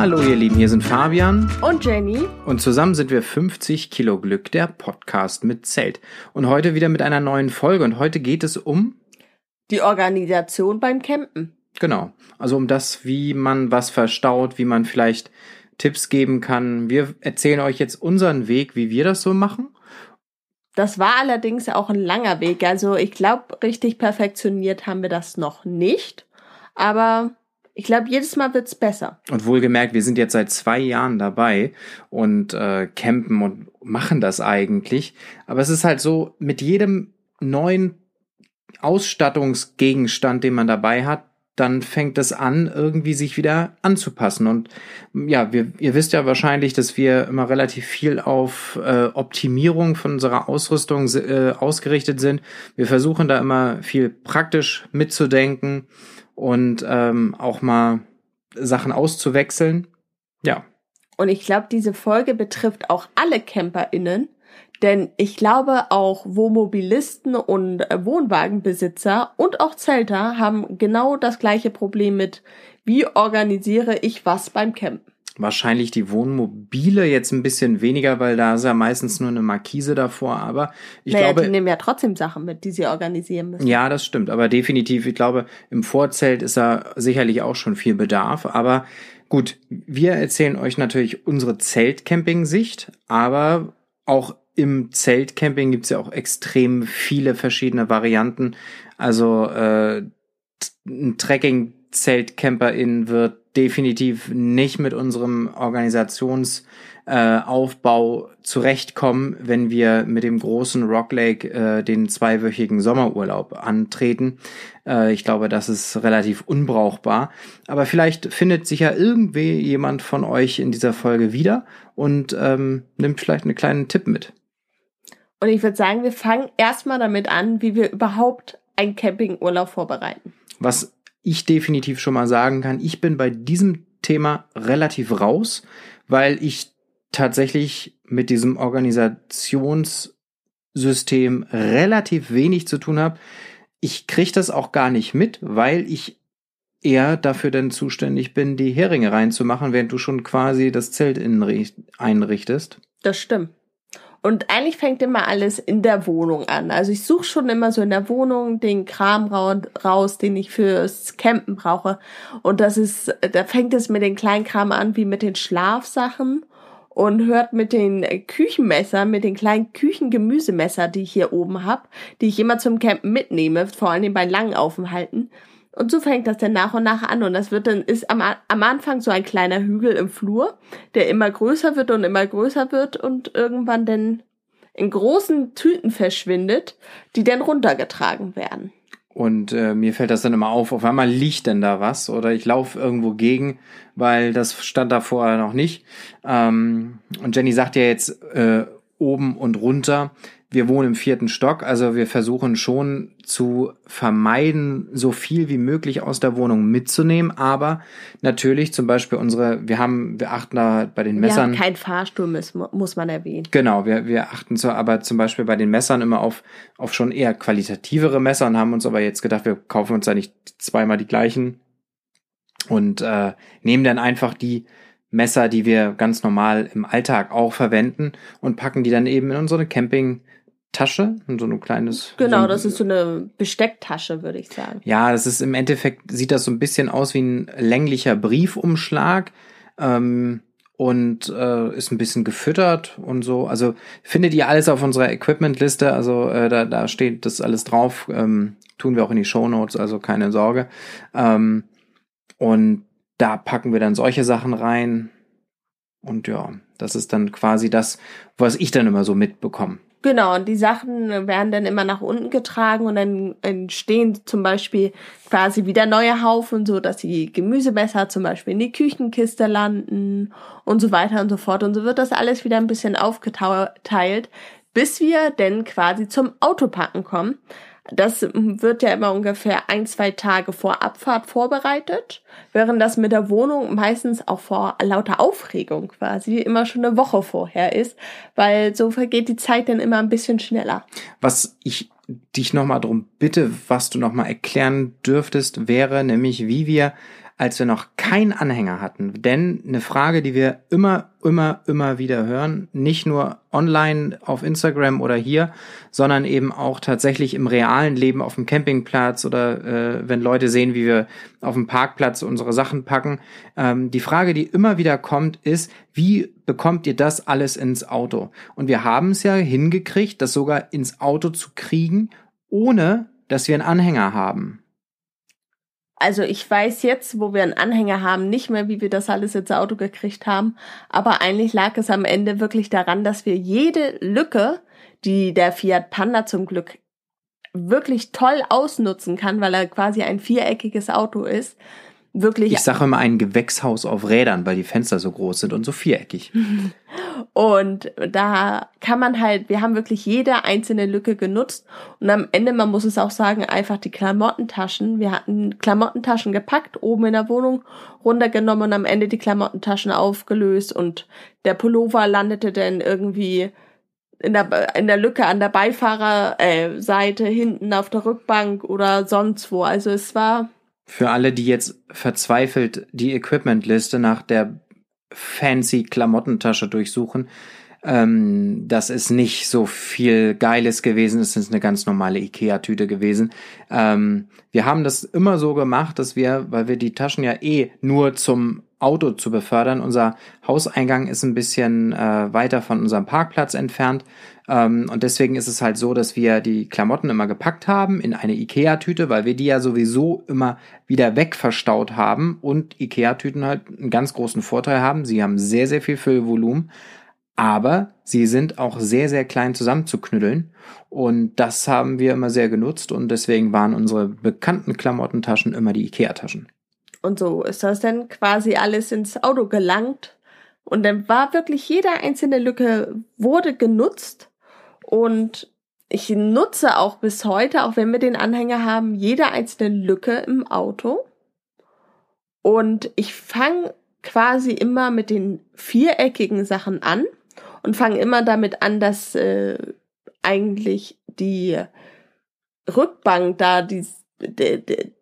Hallo ihr Lieben, hier sind Fabian und Jenny und zusammen sind wir 50 Kilo Glück, der Podcast mit Zelt. Und heute wieder mit einer neuen Folge und heute geht es um die Organisation beim Campen. Genau, also um das, wie man was verstaut, wie man vielleicht Tipps geben kann. Wir erzählen euch jetzt unseren Weg, wie wir das so machen. Das war allerdings auch ein langer Weg. Also ich glaube, richtig perfektioniert haben wir das noch nicht. Aber ich glaube, jedes Mal wird's besser. Und wohlgemerkt, wir sind jetzt seit zwei Jahren dabei und äh, campen und machen das eigentlich. Aber es ist halt so, mit jedem neuen Ausstattungsgegenstand, den man dabei hat, dann fängt es an, irgendwie sich wieder anzupassen. Und ja, wir, ihr wisst ja wahrscheinlich, dass wir immer relativ viel auf äh, Optimierung von unserer Ausrüstung äh, ausgerichtet sind. Wir versuchen da immer viel praktisch mitzudenken und ähm, auch mal Sachen auszuwechseln. Ja. Und ich glaube, diese Folge betrifft auch alle CamperInnen, denn ich glaube auch Wohnmobilisten und Wohnwagenbesitzer und auch Zelter haben genau das gleiche Problem mit, wie organisiere ich was beim Campen. Wahrscheinlich die Wohnmobile jetzt ein bisschen weniger, weil da ist ja meistens nur eine Markise davor, aber ich naja, glaube. Die nehmen ja trotzdem Sachen mit, die sie organisieren müssen. Ja, das stimmt, aber definitiv, ich glaube, im Vorzelt ist da sicherlich auch schon viel Bedarf, aber gut, wir erzählen euch natürlich unsere Zeltcamping-Sicht, aber auch im Zeltcamping gibt's ja auch extrem viele verschiedene Varianten. Also äh, ein Trekking-Zeltcamperin wird definitiv nicht mit unserem Organisationsaufbau äh, zurechtkommen, wenn wir mit dem großen Rock Lake äh, den zweiwöchigen Sommerurlaub antreten. Äh, ich glaube, das ist relativ unbrauchbar. Aber vielleicht findet sich ja irgendwie jemand von euch in dieser Folge wieder und ähm, nimmt vielleicht einen kleinen Tipp mit. Und ich würde sagen, wir fangen erstmal damit an, wie wir überhaupt einen Campingurlaub vorbereiten. Was ich definitiv schon mal sagen kann, ich bin bei diesem Thema relativ raus, weil ich tatsächlich mit diesem Organisationssystem relativ wenig zu tun habe. Ich kriege das auch gar nicht mit, weil ich eher dafür dann zuständig bin, die Heringe reinzumachen, während du schon quasi das Zelt einrichtest. Das stimmt. Und eigentlich fängt immer alles in der Wohnung an. Also ich suche schon immer so in der Wohnung den Kram raus, den ich fürs Campen brauche. Und das ist, da fängt es mit den kleinen Kram an, wie mit den Schlafsachen und hört mit den Küchenmessern, mit den kleinen Küchengemüsemesser, die ich hier oben hab, die ich immer zum Campen mitnehme, vor allem bei langen Aufenthalten. Und so fängt das dann nach und nach an. Und das wird dann, ist am, am Anfang so ein kleiner Hügel im Flur, der immer größer wird und immer größer wird und irgendwann dann in großen Tüten verschwindet, die dann runtergetragen werden. Und äh, mir fällt das dann immer auf, auf einmal liegt denn da was oder ich laufe irgendwo gegen, weil das stand da vorher noch nicht. Ähm, und Jenny sagt ja jetzt äh, oben und runter wir wohnen im vierten Stock, also wir versuchen schon zu vermeiden, so viel wie möglich aus der Wohnung mitzunehmen, aber natürlich zum Beispiel unsere, wir haben, wir achten da bei den Messern. Haben kein Fahrstuhl, muss, muss man erwähnen. Genau, wir, wir achten so, aber zum Beispiel bei den Messern immer auf, auf schon eher qualitativere Messer und haben uns aber jetzt gedacht, wir kaufen uns da nicht zweimal die gleichen und äh, nehmen dann einfach die Messer, die wir ganz normal im Alltag auch verwenden und packen die dann eben in unsere Camping Tasche, so ein kleines. Genau, so das ist so eine Bestecktasche, würde ich sagen. Ja, das ist im Endeffekt, sieht das so ein bisschen aus wie ein länglicher Briefumschlag ähm, und äh, ist ein bisschen gefüttert und so. Also findet ihr alles auf unserer Equipment-Liste, also äh, da, da steht das alles drauf, ähm, tun wir auch in die Show Notes, also keine Sorge. Ähm, und da packen wir dann solche Sachen rein. Und ja, das ist dann quasi das, was ich dann immer so mitbekomme. Genau, und die Sachen werden dann immer nach unten getragen und dann entstehen zum Beispiel quasi wieder neue Haufen, so dass die Gemüsemesser zum Beispiel in die Küchenkiste landen und so weiter und so fort. Und so wird das alles wieder ein bisschen aufgeteilt, bis wir denn quasi zum Autopacken kommen. Das wird ja immer ungefähr ein, zwei Tage vor Abfahrt vorbereitet, während das mit der Wohnung meistens auch vor lauter Aufregung quasi immer schon eine Woche vorher ist, weil so vergeht die Zeit dann immer ein bisschen schneller. Was ich dich nochmal drum bitte, was du nochmal erklären dürftest, wäre nämlich, wie wir als wir noch keinen Anhänger hatten. Denn eine Frage, die wir immer, immer, immer wieder hören, nicht nur online auf Instagram oder hier, sondern eben auch tatsächlich im realen Leben auf dem Campingplatz oder äh, wenn Leute sehen, wie wir auf dem Parkplatz unsere Sachen packen. Ähm, die Frage, die immer wieder kommt, ist, wie bekommt ihr das alles ins Auto? Und wir haben es ja hingekriegt, das sogar ins Auto zu kriegen, ohne dass wir einen Anhänger haben also ich weiß jetzt, wo wir einen Anhänger haben, nicht mehr, wie wir das alles ins Auto gekriegt haben. Aber eigentlich lag es am Ende wirklich daran, dass wir jede Lücke, die der Fiat Panda zum Glück wirklich toll ausnutzen kann, weil er quasi ein viereckiges Auto ist, wirklich. Ich sage immer ein Gewächshaus auf Rädern, weil die Fenster so groß sind und so viereckig. und da kann man halt, wir haben wirklich jede einzelne Lücke genutzt und am Ende, man muss es auch sagen, einfach die Klamottentaschen. Wir hatten Klamottentaschen gepackt, oben in der Wohnung runtergenommen und am Ende die Klamottentaschen aufgelöst und der Pullover landete dann irgendwie in der, in der Lücke an der Beifahrerseite, äh, hinten auf der Rückbank oder sonst wo. Also es war für alle, die jetzt verzweifelt die Equipmentliste nach der fancy Klamottentasche durchsuchen, ähm, das ist nicht so viel Geiles gewesen, es ist eine ganz normale Ikea-Tüte gewesen. Ähm, wir haben das immer so gemacht, dass wir, weil wir die Taschen ja eh nur zum Auto zu befördern. Unser Hauseingang ist ein bisschen äh, weiter von unserem Parkplatz entfernt. Ähm, und deswegen ist es halt so, dass wir die Klamotten immer gepackt haben in eine Ikea-Tüte, weil wir die ja sowieso immer wieder wegverstaut haben und Ikea-Tüten halt einen ganz großen Vorteil haben. Sie haben sehr, sehr viel Füllvolumen. Aber sie sind auch sehr, sehr klein zusammenzuknüddeln. Und das haben wir immer sehr genutzt. Und deswegen waren unsere bekannten Klamottentaschen immer die Ikea-Taschen. Und so ist das dann quasi alles ins Auto gelangt. Und dann war wirklich jede einzelne Lücke wurde genutzt. Und ich nutze auch bis heute, auch wenn wir den Anhänger haben, jede einzelne Lücke im Auto. Und ich fange quasi immer mit den viereckigen Sachen an und fange immer damit an, dass äh, eigentlich die Rückbank da, die, die, die,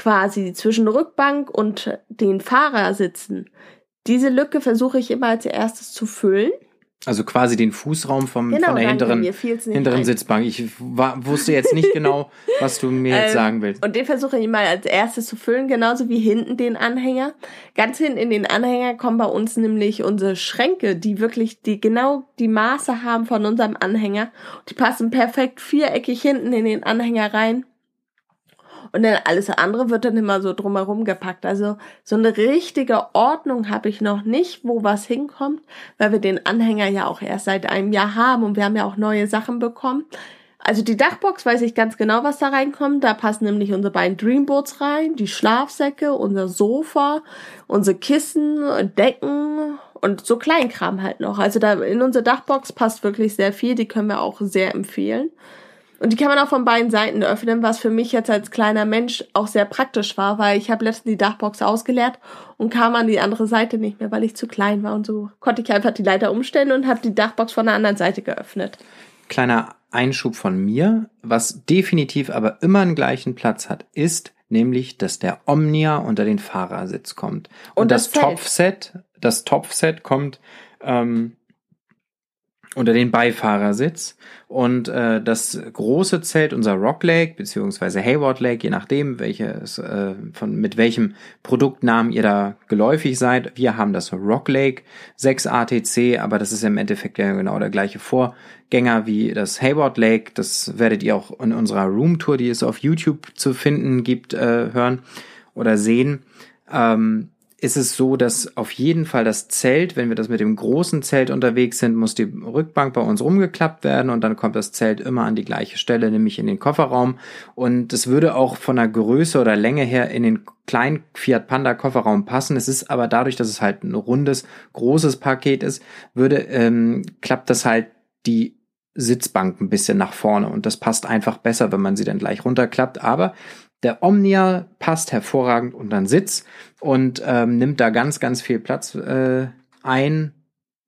quasi zwischen Rückbank und den Fahrersitsen. Diese Lücke versuche ich immer als erstes zu füllen. Also quasi den Fußraum vom, genau, von der hinteren, hinteren Sitzbank. Ich war, wusste jetzt nicht genau, was du mir jetzt ähm, sagen willst. Und den versuche ich mal als erstes zu füllen, genauso wie hinten den Anhänger. Ganz hinten in den Anhänger kommen bei uns nämlich unsere Schränke, die wirklich die genau die Maße haben von unserem Anhänger. Die passen perfekt viereckig hinten in den Anhänger rein. Und dann alles andere wird dann immer so drumherum gepackt. Also so eine richtige Ordnung habe ich noch nicht, wo was hinkommt, weil wir den Anhänger ja auch erst seit einem Jahr haben und wir haben ja auch neue Sachen bekommen. Also die Dachbox weiß ich ganz genau, was da reinkommt. Da passen nämlich unsere beiden Dreamboards rein, die Schlafsäcke, unser Sofa, unsere Kissen, Decken und so Kleinkram halt noch. Also da in unsere Dachbox passt wirklich sehr viel. Die können wir auch sehr empfehlen. Und die kann man auch von beiden Seiten öffnen, was für mich jetzt als kleiner Mensch auch sehr praktisch war, weil ich habe letztens die Dachbox ausgeleert und kam an die andere Seite nicht mehr, weil ich zu klein war. Und so konnte ich einfach die Leiter umstellen und habe die Dachbox von der anderen Seite geöffnet. Kleiner Einschub von mir, was definitiv aber immer einen gleichen Platz hat, ist nämlich, dass der Omnia unter den Fahrersitz kommt. Und, und das, das Topfset, das Topfset kommt ähm, unter den Beifahrersitz und äh, das große Zelt, unser Rock Lake beziehungsweise Hayward Lake, je nachdem, welches äh, von mit welchem Produktnamen ihr da geläufig seid. Wir haben das Rock Lake 6 ATC, aber das ist im Endeffekt ja genau der gleiche Vorgänger wie das Hayward Lake. Das werdet ihr auch in unserer Roomtour, die es auf YouTube zu finden gibt, äh, hören oder sehen. Ähm, ist es so, dass auf jeden Fall das Zelt, wenn wir das mit dem großen Zelt unterwegs sind, muss die Rückbank bei uns rumgeklappt werden und dann kommt das Zelt immer an die gleiche Stelle, nämlich in den Kofferraum. Und es würde auch von der Größe oder Länge her in den kleinen Fiat Panda Kofferraum passen. Es ist aber dadurch, dass es halt ein rundes, großes Paket ist, würde, ähm, klappt das halt die Sitzbank ein bisschen nach vorne und das passt einfach besser, wenn man sie dann gleich runterklappt. Aber der Omnia passt hervorragend unter den Sitz und ähm, nimmt da ganz, ganz viel Platz äh, ein,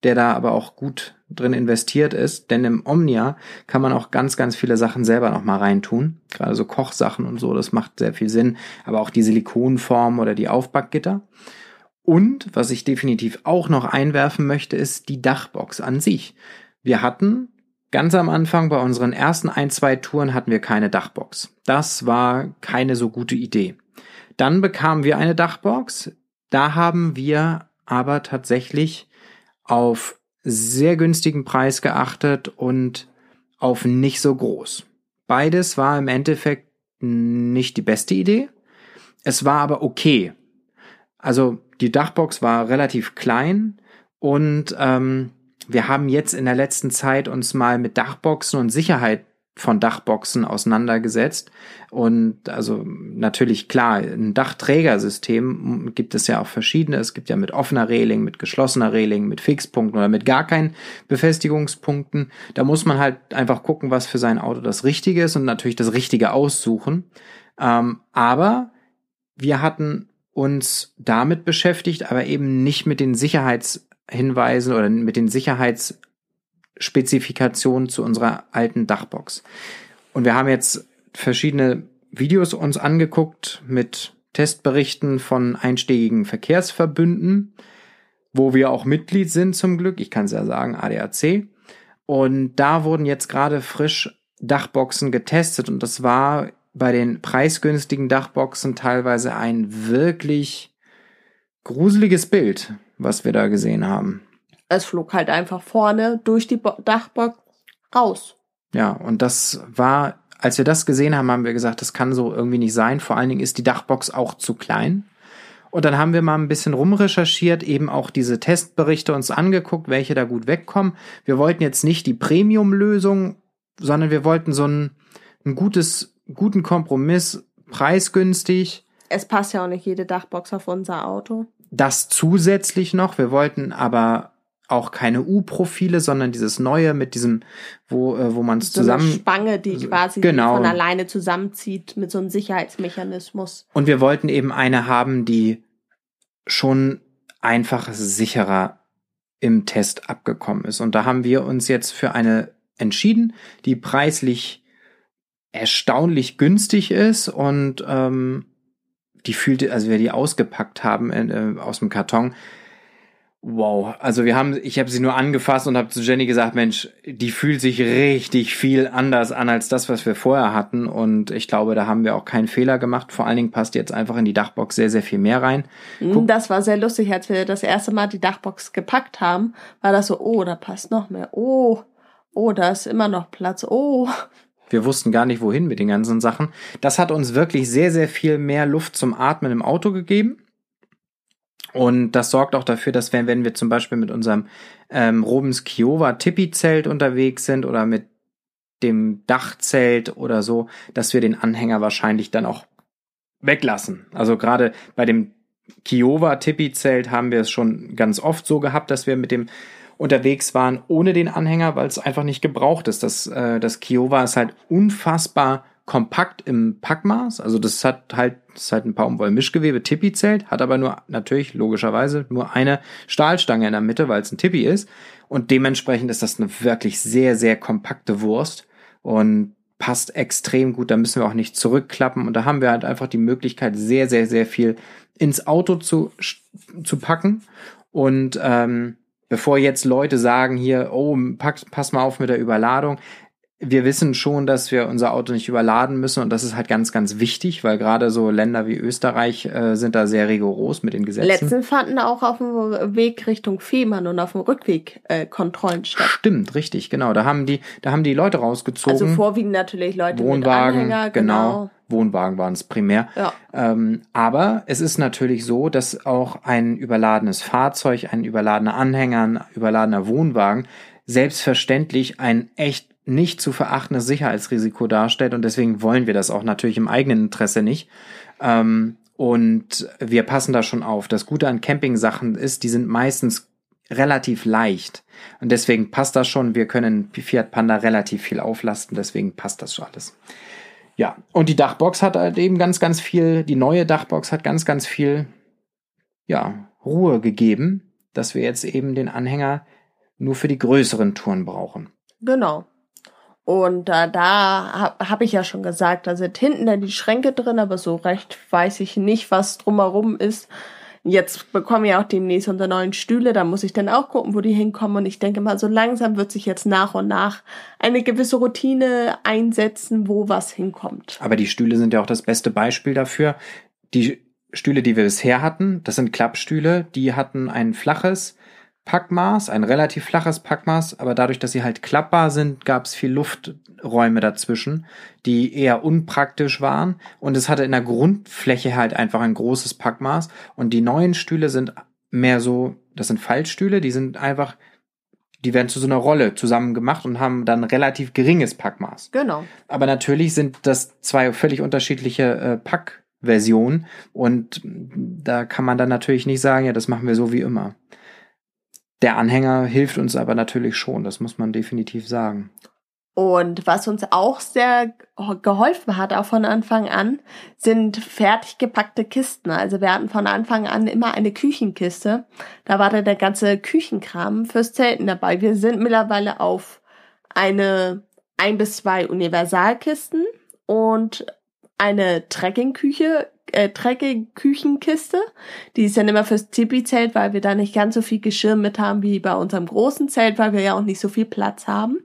der da aber auch gut drin investiert ist, denn im Omnia kann man auch ganz, ganz viele Sachen selber noch mal reintun. Gerade so Kochsachen und so, das macht sehr viel Sinn. Aber auch die Silikonform oder die Aufbackgitter. Und was ich definitiv auch noch einwerfen möchte, ist die Dachbox an sich. Wir hatten ganz am Anfang bei unseren ersten ein, zwei Touren hatten wir keine Dachbox. Das war keine so gute Idee. Dann bekamen wir eine Dachbox. Da haben wir aber tatsächlich auf sehr günstigen Preis geachtet und auf nicht so groß. Beides war im Endeffekt nicht die beste Idee. Es war aber okay. Also die Dachbox war relativ klein und ähm, wir haben jetzt in der letzten Zeit uns mal mit Dachboxen und Sicherheit von Dachboxen auseinandergesetzt. Und also natürlich klar, ein Dachträgersystem gibt es ja auch verschiedene. Es gibt ja mit offener Reling, mit geschlossener Reling, mit Fixpunkten oder mit gar keinen Befestigungspunkten. Da muss man halt einfach gucken, was für sein Auto das Richtige ist und natürlich das Richtige aussuchen. Ähm, aber wir hatten uns damit beschäftigt, aber eben nicht mit den Sicherheitshinweisen oder mit den Sicherheits Spezifikationen zu unserer alten Dachbox. Und wir haben jetzt verschiedene Videos uns angeguckt mit Testberichten von einstiegigen Verkehrsverbünden, wo wir auch Mitglied sind zum Glück. Ich kann es ja sagen, ADAC. Und da wurden jetzt gerade frisch Dachboxen getestet und das war bei den preisgünstigen Dachboxen teilweise ein wirklich gruseliges Bild, was wir da gesehen haben. Es flog halt einfach vorne durch die Dachbox raus. Ja, und das war, als wir das gesehen haben, haben wir gesagt, das kann so irgendwie nicht sein. Vor allen Dingen ist die Dachbox auch zu klein. Und dann haben wir mal ein bisschen rumrecherchiert, eben auch diese Testberichte uns angeguckt, welche da gut wegkommen. Wir wollten jetzt nicht die Premium-Lösung, sondern wir wollten so ein, ein gutes, guten Kompromiss, preisgünstig. Es passt ja auch nicht jede Dachbox auf unser Auto. Das zusätzlich noch. Wir wollten aber auch keine U-Profile, sondern dieses neue mit diesem, wo, äh, wo man es so zusammen. Eine Spange, die quasi genau. von alleine zusammenzieht mit so einem Sicherheitsmechanismus. Und wir wollten eben eine haben, die schon einfach sicherer im Test abgekommen ist. Und da haben wir uns jetzt für eine entschieden, die preislich erstaunlich günstig ist und ähm, die fühlte, also wir die ausgepackt haben äh, aus dem Karton, Wow, also wir haben, ich habe sie nur angefasst und habe zu Jenny gesagt, Mensch, die fühlt sich richtig viel anders an als das, was wir vorher hatten. Und ich glaube, da haben wir auch keinen Fehler gemacht. Vor allen Dingen passt jetzt einfach in die Dachbox sehr, sehr viel mehr rein. Mhm, Guck. Das war sehr lustig, als wir das erste Mal die Dachbox gepackt haben, war das so, oh, da passt noch mehr. Oh, oh, da ist immer noch Platz. Oh. Wir wussten gar nicht, wohin mit den ganzen Sachen. Das hat uns wirklich sehr, sehr viel mehr Luft zum Atmen im Auto gegeben. Und das sorgt auch dafür, dass wenn, wenn wir zum Beispiel mit unserem ähm, Robens Kiowa Tippi-Zelt unterwegs sind oder mit dem Dachzelt oder so, dass wir den Anhänger wahrscheinlich dann auch weglassen. Also gerade bei dem Kiowa Tippi-Zelt haben wir es schon ganz oft so gehabt, dass wir mit dem unterwegs waren ohne den Anhänger, weil es einfach nicht gebraucht ist. Das, äh, das Kiowa ist halt unfassbar kompakt im Packmaß. Also das hat halt, das ist halt ein Baumwoll-Mischgewebe Tippi-Zelt, hat aber nur natürlich logischerweise nur eine Stahlstange in der Mitte, weil es ein Tippi ist. Und dementsprechend ist das eine wirklich sehr, sehr kompakte Wurst und passt extrem gut. Da müssen wir auch nicht zurückklappen. Und da haben wir halt einfach die Möglichkeit, sehr, sehr, sehr viel ins Auto zu, zu packen. Und ähm, bevor jetzt Leute sagen hier, oh, pack, pass mal auf mit der Überladung, wir wissen schon, dass wir unser Auto nicht überladen müssen und das ist halt ganz, ganz wichtig, weil gerade so Länder wie Österreich äh, sind da sehr rigoros mit den Gesetzen. Letzten fanden auch auf dem Weg Richtung Fehmarn und auf dem Rückweg äh, Kontrollen statt. Stimmt, richtig, genau. Da haben die, da haben die Leute rausgezogen. Also vorwiegend natürlich Leute Wohnwagen, mit Anhänger, genau. genau. Wohnwagen waren es primär. Ja. Ähm, aber es ist natürlich so, dass auch ein überladenes Fahrzeug, ein überladener Anhänger, ein überladener Wohnwagen selbstverständlich ein echt nicht zu verachtendes Sicherheitsrisiko darstellt und deswegen wollen wir das auch natürlich im eigenen Interesse nicht. Ähm, und wir passen da schon auf. Das Gute an Camping-Sachen ist, die sind meistens relativ leicht. Und deswegen passt das schon. Wir können Fiat Panda relativ viel auflasten, deswegen passt das schon alles. Ja, und die Dachbox hat halt eben ganz, ganz viel, die neue Dachbox hat ganz, ganz viel, ja, Ruhe gegeben, dass wir jetzt eben den Anhänger nur für die größeren Touren brauchen. Genau. Und äh, da habe hab ich ja schon gesagt, da sind hinten dann die Schränke drin, aber so recht weiß ich nicht, was drumherum ist. Jetzt bekommen wir auch demnächst unsere neuen Stühle, da muss ich dann auch gucken, wo die hinkommen. Und ich denke mal, so langsam wird sich jetzt nach und nach eine gewisse Routine einsetzen, wo was hinkommt. Aber die Stühle sind ja auch das beste Beispiel dafür. Die Stühle, die wir bisher hatten, das sind Klappstühle, die hatten ein flaches, Packmaß, ein relativ flaches Packmaß, aber dadurch, dass sie halt klappbar sind, gab es viel Lufträume dazwischen, die eher unpraktisch waren und es hatte in der Grundfläche halt einfach ein großes Packmaß und die neuen Stühle sind mehr so, das sind Fallstühle, die sind einfach, die werden zu so einer Rolle zusammen gemacht und haben dann relativ geringes Packmaß. Genau. Aber natürlich sind das zwei völlig unterschiedliche äh, Packversionen und da kann man dann natürlich nicht sagen, ja, das machen wir so wie immer. Der Anhänger hilft uns aber natürlich schon, das muss man definitiv sagen. Und was uns auch sehr geholfen hat, auch von Anfang an, sind fertig gepackte Kisten. Also wir hatten von Anfang an immer eine Küchenkiste. Da war dann der ganze Küchenkram fürs Zelten dabei. Wir sind mittlerweile auf eine ein bis zwei Universalkisten und eine Trekkingküche äh, Trecke-Küchenkiste. Die ist dann immer fürs Tipi-Zelt, weil wir da nicht ganz so viel Geschirr mit haben wie bei unserem großen Zelt, weil wir ja auch nicht so viel Platz haben.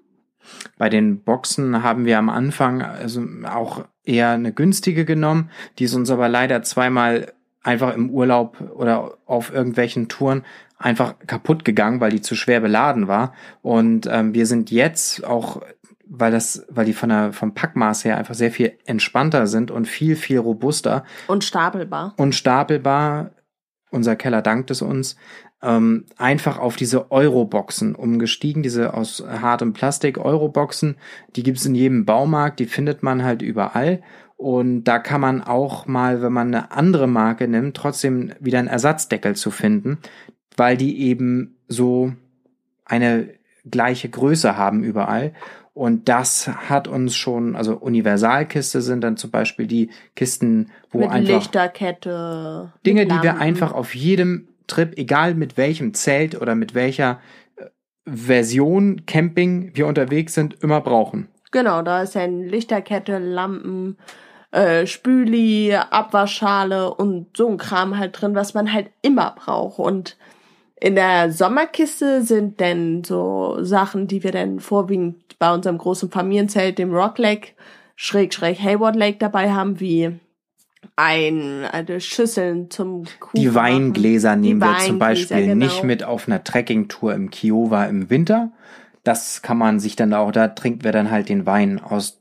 Bei den Boxen haben wir am Anfang also auch eher eine günstige genommen. Die ist uns aber leider zweimal einfach im Urlaub oder auf irgendwelchen Touren einfach kaputt gegangen, weil die zu schwer beladen war. Und ähm, wir sind jetzt auch weil das, weil die von der, vom Packmaß her einfach sehr viel entspannter sind und viel, viel robuster. Und stapelbar. Und stapelbar. Unser Keller dankt es uns. Ähm, einfach auf diese Euro-Boxen umgestiegen, diese aus hartem Plastik Euro-Boxen. Die gibt's in jedem Baumarkt, die findet man halt überall. Und da kann man auch mal, wenn man eine andere Marke nimmt, trotzdem wieder einen Ersatzdeckel zu finden, weil die eben so eine gleiche Größe haben überall. Und das hat uns schon, also Universalkiste sind dann zum Beispiel die Kisten, wo mit einfach Lichterkette, Dinge, die wir einfach auf jedem Trip, egal mit welchem Zelt oder mit welcher äh, Version Camping wir unterwegs sind, immer brauchen. Genau, da ist ja Lichterkette, Lampen, äh, Spüli, Abwaschschale und so ein Kram halt drin, was man halt immer braucht. Und in der Sommerkiste sind denn so Sachen, die wir dann vorwiegend bei unserem großen Familienzelt, dem Rock Lake, schräg, schräg Hayward Lake dabei haben, wie ein, eine Schüsseln zum Kuchen. Die Weingläser machen. nehmen Die wir zum Weingläser, Beispiel genau. nicht mit auf einer Trekkingtour im Kiowa im Winter. Das kann man sich dann auch, da trinken wir dann halt den Wein aus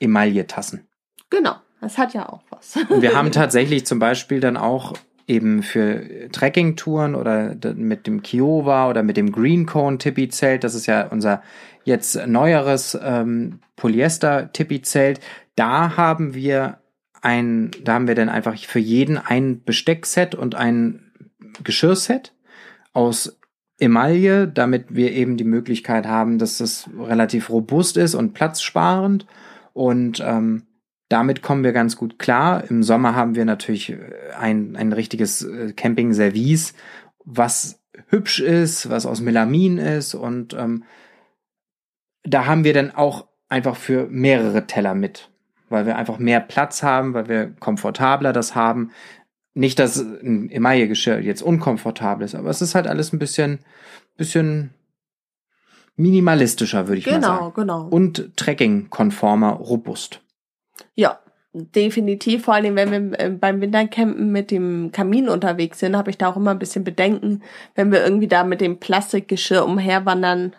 Emailletassen. Genau, das hat ja auch was. Und wir haben tatsächlich zum Beispiel dann auch eben für Trekkingtouren oder mit dem Kiowa oder mit dem Green Cone Tipi Zelt, das ist ja unser jetzt neueres ähm, Polyester Tipi Zelt, da haben wir ein, da haben wir dann einfach für jeden ein Besteckset und ein Geschirrset aus Emaille, damit wir eben die Möglichkeit haben, dass es relativ robust ist und platzsparend und ähm, damit kommen wir ganz gut klar. Im Sommer haben wir natürlich äh, ein, ein richtiges äh, Camping-Service, was hübsch ist, was aus Melamin ist und ähm, da haben wir dann auch einfach für mehrere Teller mit, weil wir einfach mehr Platz haben, weil wir komfortabler das haben. Nicht, dass ein Emaille-Geschirr jetzt unkomfortabel ist, aber es ist halt alles ein bisschen, bisschen minimalistischer, würde ich mal genau, sagen. genau. Und Trekking-konformer, robust. Ja, definitiv. Vor allem, wenn wir äh, beim Wintercampen mit dem Kamin unterwegs sind, habe ich da auch immer ein bisschen Bedenken, wenn wir irgendwie da mit dem Plastikgeschirr umherwandern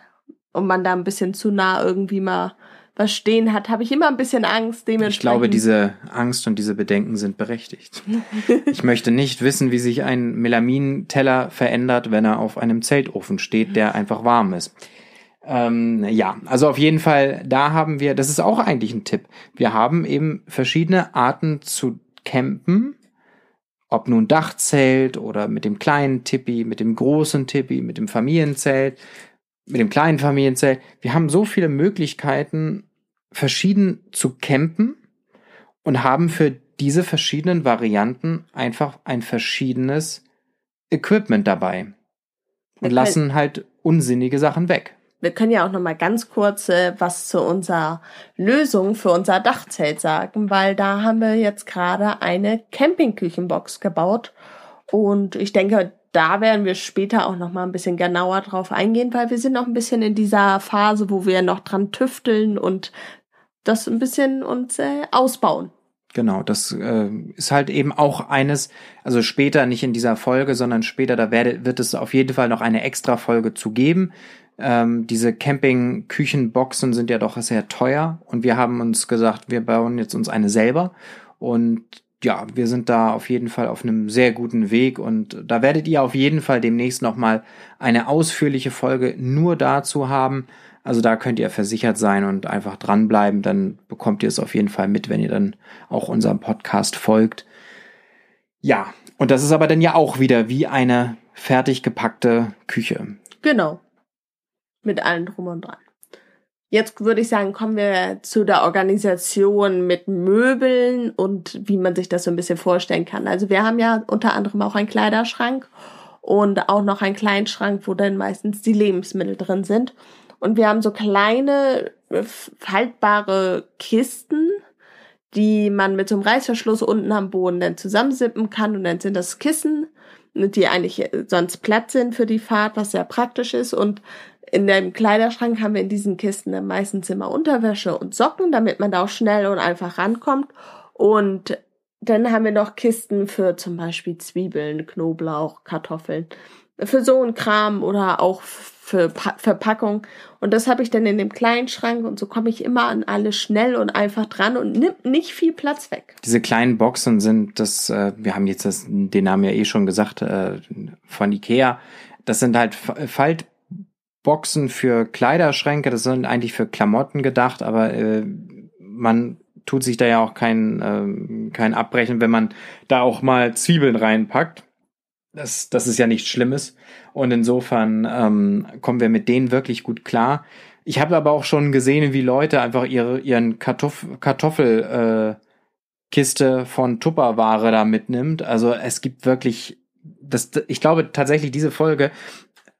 und man da ein bisschen zu nah irgendwie mal was stehen hat, habe ich immer ein bisschen Angst. Dementsprechend. Ich glaube, diese Angst und diese Bedenken sind berechtigt. ich möchte nicht wissen, wie sich ein Melaminteller verändert, wenn er auf einem Zeltofen steht, der einfach warm ist. Ähm, ja, also auf jeden Fall, da haben wir, das ist auch eigentlich ein Tipp. Wir haben eben verschiedene Arten zu campen. Ob nun Dachzelt oder mit dem kleinen Tippi, mit dem großen Tippi, mit dem Familienzelt, mit dem kleinen Familienzelt. Wir haben so viele Möglichkeiten, verschieden zu campen und haben für diese verschiedenen Varianten einfach ein verschiedenes Equipment dabei. Und lassen halt unsinnige Sachen weg. Wir können ja auch noch mal ganz kurz äh, was zu unserer Lösung für unser Dachzelt sagen, weil da haben wir jetzt gerade eine Campingküchenbox gebaut und ich denke, da werden wir später auch noch mal ein bisschen genauer drauf eingehen, weil wir sind noch ein bisschen in dieser Phase, wo wir noch dran tüfteln und das ein bisschen uns äh, ausbauen. Genau, das äh, ist halt eben auch eines, also später nicht in dieser Folge, sondern später, da werde, wird es auf jeden Fall noch eine extra Folge zu geben. Ähm, diese Camping-Küchenboxen sind ja doch sehr teuer und wir haben uns gesagt, wir bauen jetzt uns eine selber und ja, wir sind da auf jeden Fall auf einem sehr guten Weg und da werdet ihr auf jeden Fall demnächst nochmal eine ausführliche Folge nur dazu haben. Also da könnt ihr versichert sein und einfach dranbleiben, dann bekommt ihr es auf jeden Fall mit, wenn ihr dann auch unserem Podcast folgt. Ja, und das ist aber dann ja auch wieder wie eine fertig gepackte Küche. Genau. Mit allem drum und dran. Jetzt würde ich sagen, kommen wir zu der Organisation mit Möbeln und wie man sich das so ein bisschen vorstellen kann. Also wir haben ja unter anderem auch einen Kleiderschrank und auch noch einen Kleinschrank, wo dann meistens die Lebensmittel drin sind. Und wir haben so kleine faltbare Kisten, die man mit so einem Reißverschluss unten am Boden dann zusammensippen kann und dann sind das Kissen, die eigentlich sonst Platz sind für die Fahrt, was sehr praktisch ist und in dem Kleiderschrank haben wir in diesen Kisten dann meistens immer Unterwäsche und Socken, damit man da auch schnell und einfach rankommt. Und dann haben wir noch Kisten für zum Beispiel Zwiebeln, Knoblauch, Kartoffeln. Für so ein Kram oder auch für pa Verpackung. Und das habe ich dann in dem kleinen Schrank und so komme ich immer an alles schnell und einfach dran und nimmt nicht viel Platz weg. Diese kleinen Boxen sind das, äh, wir haben jetzt das, den Namen ja eh schon gesagt, äh, von Ikea. Das sind halt Falt Boxen für Kleiderschränke, das sind eigentlich für Klamotten gedacht, aber äh, man tut sich da ja auch kein, äh, kein Abbrechen, wenn man da auch mal Zwiebeln reinpackt. Das, das ist ja nichts Schlimmes. Und insofern ähm, kommen wir mit denen wirklich gut klar. Ich habe aber auch schon gesehen, wie Leute einfach ihre, ihren Kartoff Kartoffelkiste äh, von Tupperware da mitnimmt. Also es gibt wirklich, das, ich glaube tatsächlich, diese Folge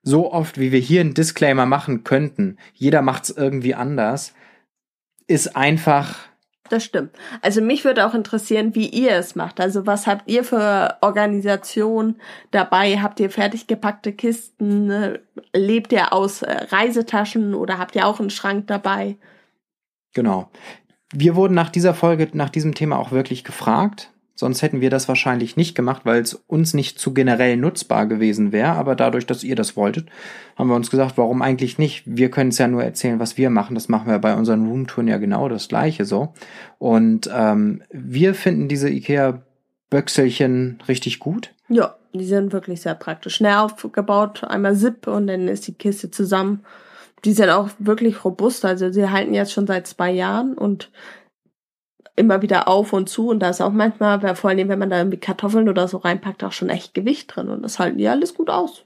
so oft, wie wir hier einen Disclaimer machen könnten, jeder macht's irgendwie anders, ist einfach. Das stimmt. Also mich würde auch interessieren, wie ihr es macht. Also was habt ihr für Organisation dabei? Habt ihr fertig gepackte Kisten? Lebt ihr aus äh, Reisetaschen oder habt ihr auch einen Schrank dabei? Genau. Wir wurden nach dieser Folge, nach diesem Thema auch wirklich gefragt. Sonst hätten wir das wahrscheinlich nicht gemacht, weil es uns nicht zu generell nutzbar gewesen wäre. Aber dadurch, dass ihr das wolltet, haben wir uns gesagt, warum eigentlich nicht? Wir können es ja nur erzählen, was wir machen. Das machen wir bei unseren Roomtouren ja genau das gleiche so. Und ähm, wir finden diese IKEA-Böchselchen richtig gut. Ja, die sind wirklich sehr praktisch. Schnell aufgebaut, einmal Zip und dann ist die Kiste zusammen. Die sind auch wirklich robust. Also sie halten jetzt schon seit zwei Jahren und immer wieder auf und zu und da ist auch manchmal, vor allem wenn man da irgendwie Kartoffeln oder so reinpackt, auch schon echt Gewicht drin und das halten die alles gut aus.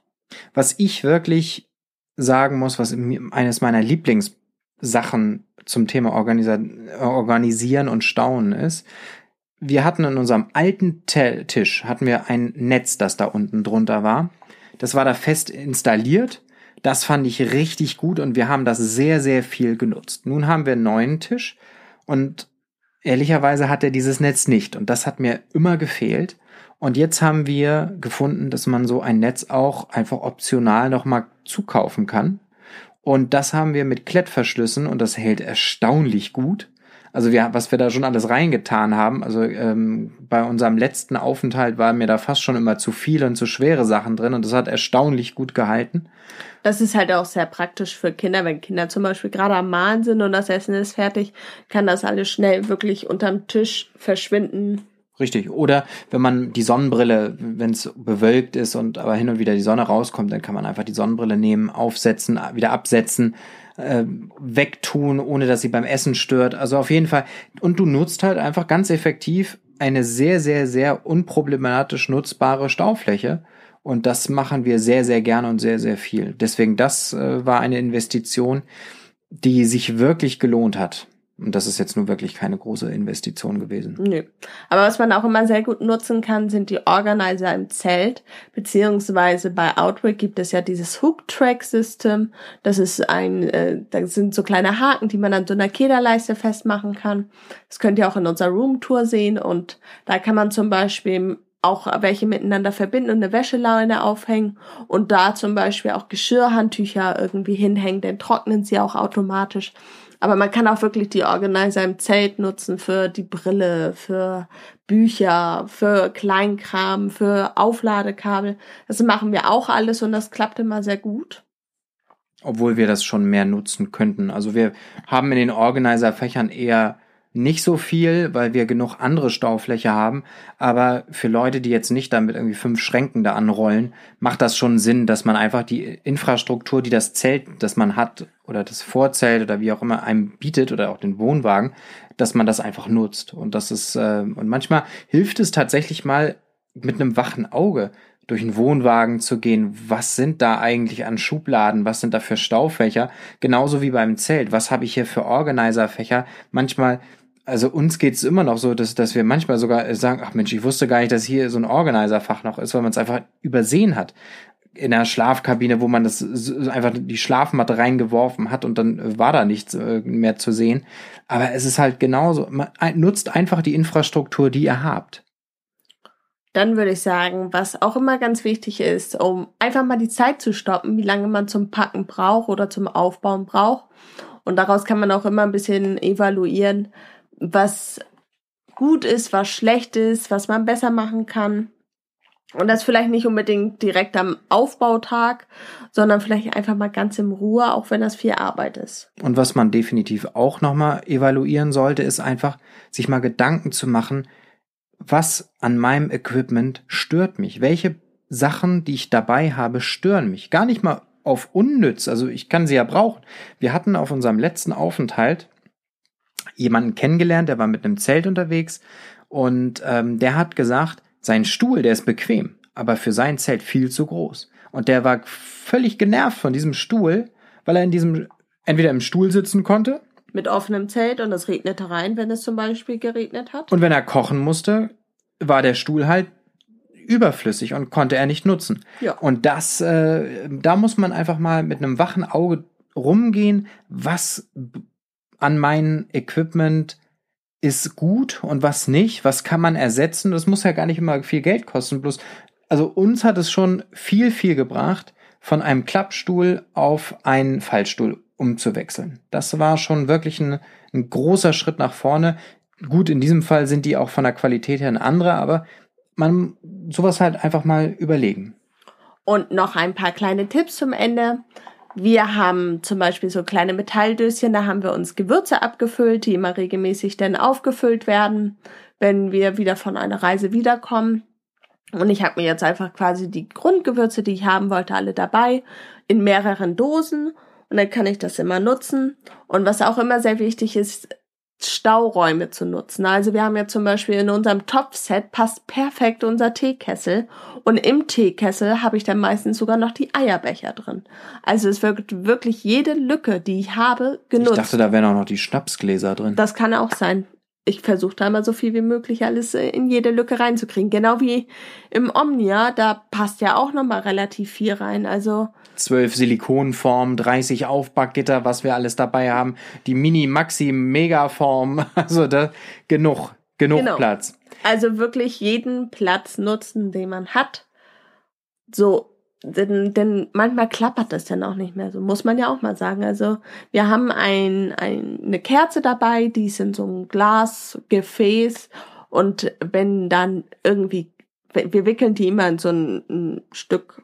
Was ich wirklich sagen muss, was eines meiner Lieblingssachen zum Thema Organisieren und Staunen ist, wir hatten in unserem alten Tisch hatten wir ein Netz, das da unten drunter war. Das war da fest installiert. Das fand ich richtig gut und wir haben das sehr, sehr viel genutzt. Nun haben wir einen neuen Tisch und Ehrlicherweise hat er dieses Netz nicht und das hat mir immer gefehlt. Und jetzt haben wir gefunden, dass man so ein Netz auch einfach optional nochmal zukaufen kann. Und das haben wir mit Klettverschlüssen und das hält erstaunlich gut. Also wir, was wir da schon alles reingetan haben, also ähm, bei unserem letzten Aufenthalt war mir da fast schon immer zu viele und zu schwere Sachen drin und das hat erstaunlich gut gehalten. Das ist halt auch sehr praktisch für Kinder, wenn Kinder zum Beispiel gerade am Malen sind und das Essen ist fertig, kann das alles schnell wirklich unterm Tisch verschwinden. Richtig. Oder wenn man die Sonnenbrille, wenn es bewölkt ist und aber hin und wieder die Sonne rauskommt, dann kann man einfach die Sonnenbrille nehmen, aufsetzen, wieder absetzen, äh, wegtun, ohne dass sie beim Essen stört. Also auf jeden Fall. Und du nutzt halt einfach ganz effektiv eine sehr, sehr, sehr unproblematisch nutzbare Staufläche. Und das machen wir sehr, sehr gerne und sehr, sehr viel. Deswegen, das äh, war eine Investition, die sich wirklich gelohnt hat. Und das ist jetzt nur wirklich keine große Investition gewesen. Nö. Aber was man auch immer sehr gut nutzen kann, sind die Organizer im Zelt. Beziehungsweise bei Outbreak gibt es ja dieses Hook-Track-System. Das ist ein, äh, da sind so kleine Haken, die man an so einer Kederleiste festmachen kann. Das könnt ihr auch in unserer Roomtour sehen. Und da kann man zum Beispiel auch welche miteinander verbinden und eine Wäscheleine aufhängen und da zum Beispiel auch Geschirrhandtücher irgendwie hinhängen, dann trocknen sie auch automatisch. Aber man kann auch wirklich die Organizer im Zelt nutzen für die Brille, für Bücher, für Kleinkram, für Aufladekabel. Das machen wir auch alles und das klappt immer sehr gut. Obwohl wir das schon mehr nutzen könnten. Also wir haben in den Organizer-Fächern eher nicht so viel, weil wir genug andere Staufläche haben. Aber für Leute, die jetzt nicht damit irgendwie fünf Schränken da anrollen, macht das schon Sinn, dass man einfach die Infrastruktur, die das Zelt, das man hat, oder das Vorzelt oder wie auch immer einem bietet oder auch den Wohnwagen, dass man das einfach nutzt. Und das ist, äh, und manchmal hilft es tatsächlich mal mit einem wachen Auge durch einen Wohnwagen zu gehen, was sind da eigentlich an Schubladen, was sind da für Staufächer, genauso wie beim Zelt, was habe ich hier für Organizerfächer, manchmal also uns geht es immer noch so, dass, dass wir manchmal sogar sagen, ach Mensch, ich wusste gar nicht, dass hier so ein Organizer-Fach noch ist, weil man es einfach übersehen hat. In der Schlafkabine, wo man das einfach die Schlafmatte reingeworfen hat und dann war da nichts äh, mehr zu sehen. Aber es ist halt genauso, man nutzt einfach die Infrastruktur, die ihr habt. Dann würde ich sagen, was auch immer ganz wichtig ist, um einfach mal die Zeit zu stoppen, wie lange man zum Packen braucht oder zum Aufbauen braucht. Und daraus kann man auch immer ein bisschen evaluieren, was gut ist, was schlecht ist, was man besser machen kann. Und das vielleicht nicht unbedingt direkt am Aufbautag, sondern vielleicht einfach mal ganz in Ruhe, auch wenn das viel Arbeit ist. Und was man definitiv auch nochmal evaluieren sollte, ist einfach, sich mal Gedanken zu machen, was an meinem Equipment stört mich? Welche Sachen, die ich dabei habe, stören mich? Gar nicht mal auf unnütz, also ich kann sie ja brauchen. Wir hatten auf unserem letzten Aufenthalt jemanden kennengelernt, der war mit einem Zelt unterwegs und ähm, der hat gesagt, sein Stuhl, der ist bequem, aber für sein Zelt viel zu groß. Und der war völlig genervt von diesem Stuhl, weil er in diesem entweder im Stuhl sitzen konnte. Mit offenem Zelt und es regnete rein, wenn es zum Beispiel geregnet hat. Und wenn er kochen musste, war der Stuhl halt überflüssig und konnte er nicht nutzen. Ja. Und das, äh, da muss man einfach mal mit einem wachen Auge rumgehen, was an mein Equipment ist gut und was nicht, was kann man ersetzen. Das muss ja gar nicht immer viel Geld kosten. Bloß, also uns hat es schon viel, viel gebracht, von einem Klappstuhl auf einen Fallstuhl umzuwechseln. Das war schon wirklich ein, ein großer Schritt nach vorne. Gut, in diesem Fall sind die auch von der Qualität her eine andere, aber man sowas halt einfach mal überlegen. Und noch ein paar kleine Tipps zum Ende. Wir haben zum Beispiel so kleine Metalldöschen, da haben wir uns Gewürze abgefüllt, die immer regelmäßig dann aufgefüllt werden, wenn wir wieder von einer Reise wiederkommen. Und ich habe mir jetzt einfach quasi die Grundgewürze, die ich haben wollte, alle dabei, in mehreren Dosen. Und dann kann ich das immer nutzen. Und was auch immer sehr wichtig ist, Stauräume zu nutzen. Also wir haben ja zum Beispiel in unserem Topfset passt perfekt unser Teekessel und im Teekessel habe ich dann meistens sogar noch die Eierbecher drin. Also es wird wirklich jede Lücke, die ich habe, genutzt. Ich dachte, da wären auch noch die Schnapsgläser drin. Das kann auch sein ich versuche da immer so viel wie möglich alles äh, in jede Lücke reinzukriegen. Genau wie im Omnia, da passt ja auch nochmal relativ viel rein. Also zwölf Silikonformen, 30 Aufbackgitter, was wir alles dabei haben, die Mini, Maxi, Mega-Form, also da genug, genug genau. Platz. Also wirklich jeden Platz nutzen, den man hat. So denn, denn manchmal klappert das dann auch nicht mehr so, muss man ja auch mal sagen. Also wir haben ein, ein, eine Kerze dabei, die ist in so einem Glasgefäß und wenn dann irgendwie, wir wickeln die immer in so ein, ein Stück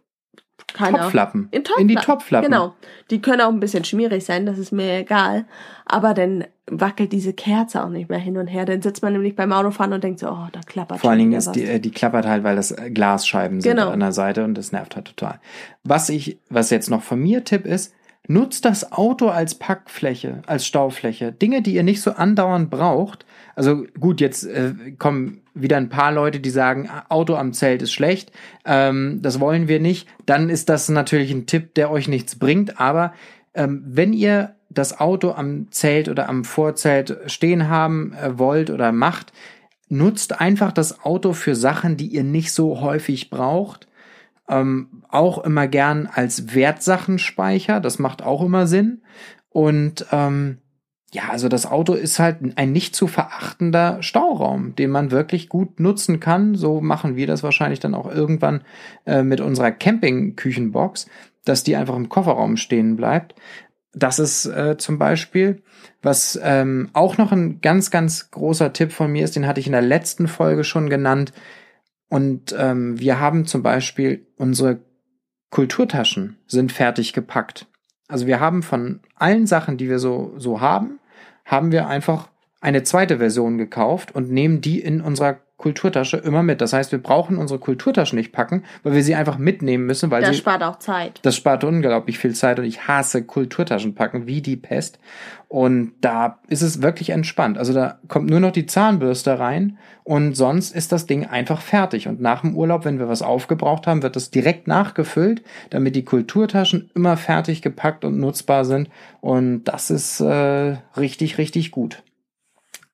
keine Topflappen. In, Topflappen. in die Topflappen. Genau. Die können auch ein bisschen schmierig sein, das ist mir egal. Aber dann wackelt diese Kerze auch nicht mehr hin und her. Dann sitzt man nämlich beim Autofahren und denkt so, oh, da klappert Vor allen Dingen ist die, äh, die klappert halt, weil das Glasscheiben sind genau. an der Seite und das nervt halt total. Was ich, was jetzt noch von mir Tipp ist, nutzt das Auto als Packfläche, als Staufläche. Dinge, die ihr nicht so andauernd braucht. Also gut, jetzt äh, kommen wieder ein paar Leute, die sagen, Auto am Zelt ist schlecht, ähm, das wollen wir nicht, dann ist das natürlich ein Tipp, der euch nichts bringt. Aber ähm, wenn ihr das Auto am Zelt oder am Vorzelt stehen haben äh, wollt oder macht, nutzt einfach das Auto für Sachen, die ihr nicht so häufig braucht. Ähm, auch immer gern als Wertsachenspeicher, das macht auch immer Sinn. Und ähm, ja, also das Auto ist halt ein nicht zu verachtender Stauraum, den man wirklich gut nutzen kann. So machen wir das wahrscheinlich dann auch irgendwann äh, mit unserer Campingküchenbox, dass die einfach im Kofferraum stehen bleibt. Das ist äh, zum Beispiel, was ähm, auch noch ein ganz, ganz großer Tipp von mir ist, den hatte ich in der letzten Folge schon genannt. Und ähm, wir haben zum Beispiel unsere Kulturtaschen sind fertig gepackt. Also wir haben von allen Sachen, die wir so, so haben, haben wir einfach eine zweite Version gekauft und nehmen die in unserer Kulturtasche immer mit. Das heißt, wir brauchen unsere Kulturtaschen nicht packen, weil wir sie einfach mitnehmen müssen, weil das sie, spart auch Zeit. das spart unglaublich viel Zeit und ich hasse Kulturtaschen packen wie die Pest. Und da ist es wirklich entspannt. Also da kommt nur noch die Zahnbürste rein und sonst ist das Ding einfach fertig. Und nach dem Urlaub, wenn wir was aufgebraucht haben, wird das direkt nachgefüllt, damit die Kulturtaschen immer fertig gepackt und nutzbar sind. Und das ist äh, richtig, richtig gut.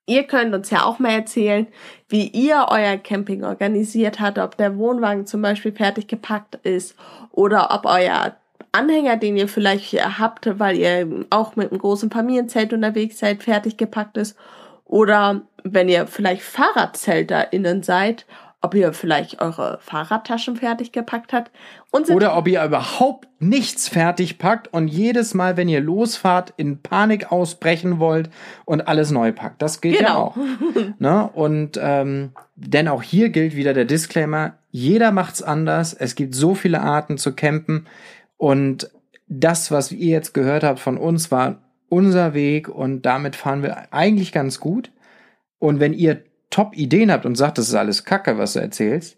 Ihr könnt uns ja auch mal erzählen, wie ihr euer Camping organisiert habt, ob der Wohnwagen zum Beispiel fertig gepackt ist oder ob euer Anhänger, den ihr vielleicht habt, weil ihr auch mit einem großen Familienzelt unterwegs seid, fertig gepackt ist. Oder wenn ihr vielleicht FahrradzelterInnen seid, ob ihr vielleicht eure Fahrradtaschen fertig gepackt habt. Unsere Oder ob ihr überhaupt nichts fertig packt und jedes Mal, wenn ihr losfahrt, in Panik ausbrechen wollt und alles neu packt. Das gilt ja Genau. auch. ne? Und ähm, denn auch hier gilt wieder der Disclaimer, jeder macht's anders. Es gibt so viele Arten zu campen. Und das, was ihr jetzt gehört habt von uns, war unser Weg und damit fahren wir eigentlich ganz gut. Und wenn ihr Top-Ideen habt und sagt, das ist alles Kacke, was du erzählst,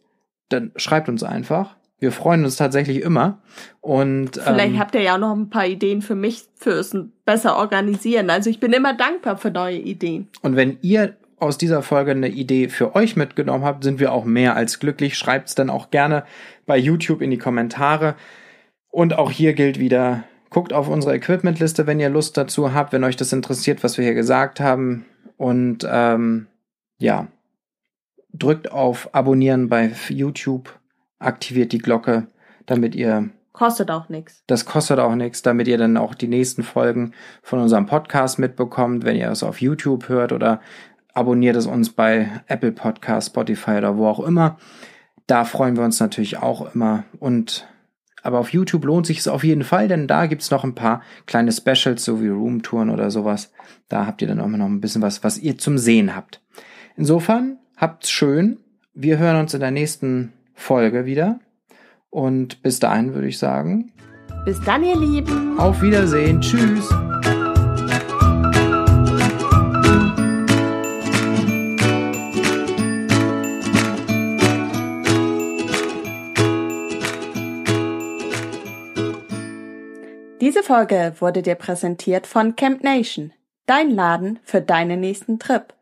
dann schreibt uns einfach. Wir freuen uns tatsächlich immer. Und Vielleicht ähm, habt ihr ja auch noch ein paar Ideen für mich fürs besser organisieren. Also ich bin immer dankbar für neue Ideen. Und wenn ihr aus dieser Folge eine Idee für euch mitgenommen habt, sind wir auch mehr als glücklich. Schreibt's dann auch gerne bei YouTube in die Kommentare. Und auch hier gilt wieder, guckt auf unsere Equipmentliste, wenn ihr Lust dazu habt, wenn euch das interessiert, was wir hier gesagt haben. Und ähm, ja, drückt auf Abonnieren bei YouTube, aktiviert die Glocke, damit ihr Kostet auch nichts. das kostet auch nichts, damit ihr dann auch die nächsten Folgen von unserem Podcast mitbekommt, wenn ihr es auf YouTube hört oder abonniert es uns bei Apple Podcast, Spotify oder wo auch immer. Da freuen wir uns natürlich auch immer. Und aber auf YouTube lohnt sich es auf jeden Fall, denn da gibt's noch ein paar kleine Specials, so wie Roomtouren oder sowas. Da habt ihr dann auch noch ein bisschen was, was ihr zum Sehen habt. Insofern habt's schön. Wir hören uns in der nächsten Folge wieder. Und bis dahin würde ich sagen, Bis dann, ihr Lieben. auf Wiedersehen. Tschüss. Diese Folge wurde dir präsentiert von Camp Nation, dein Laden für deinen nächsten Trip.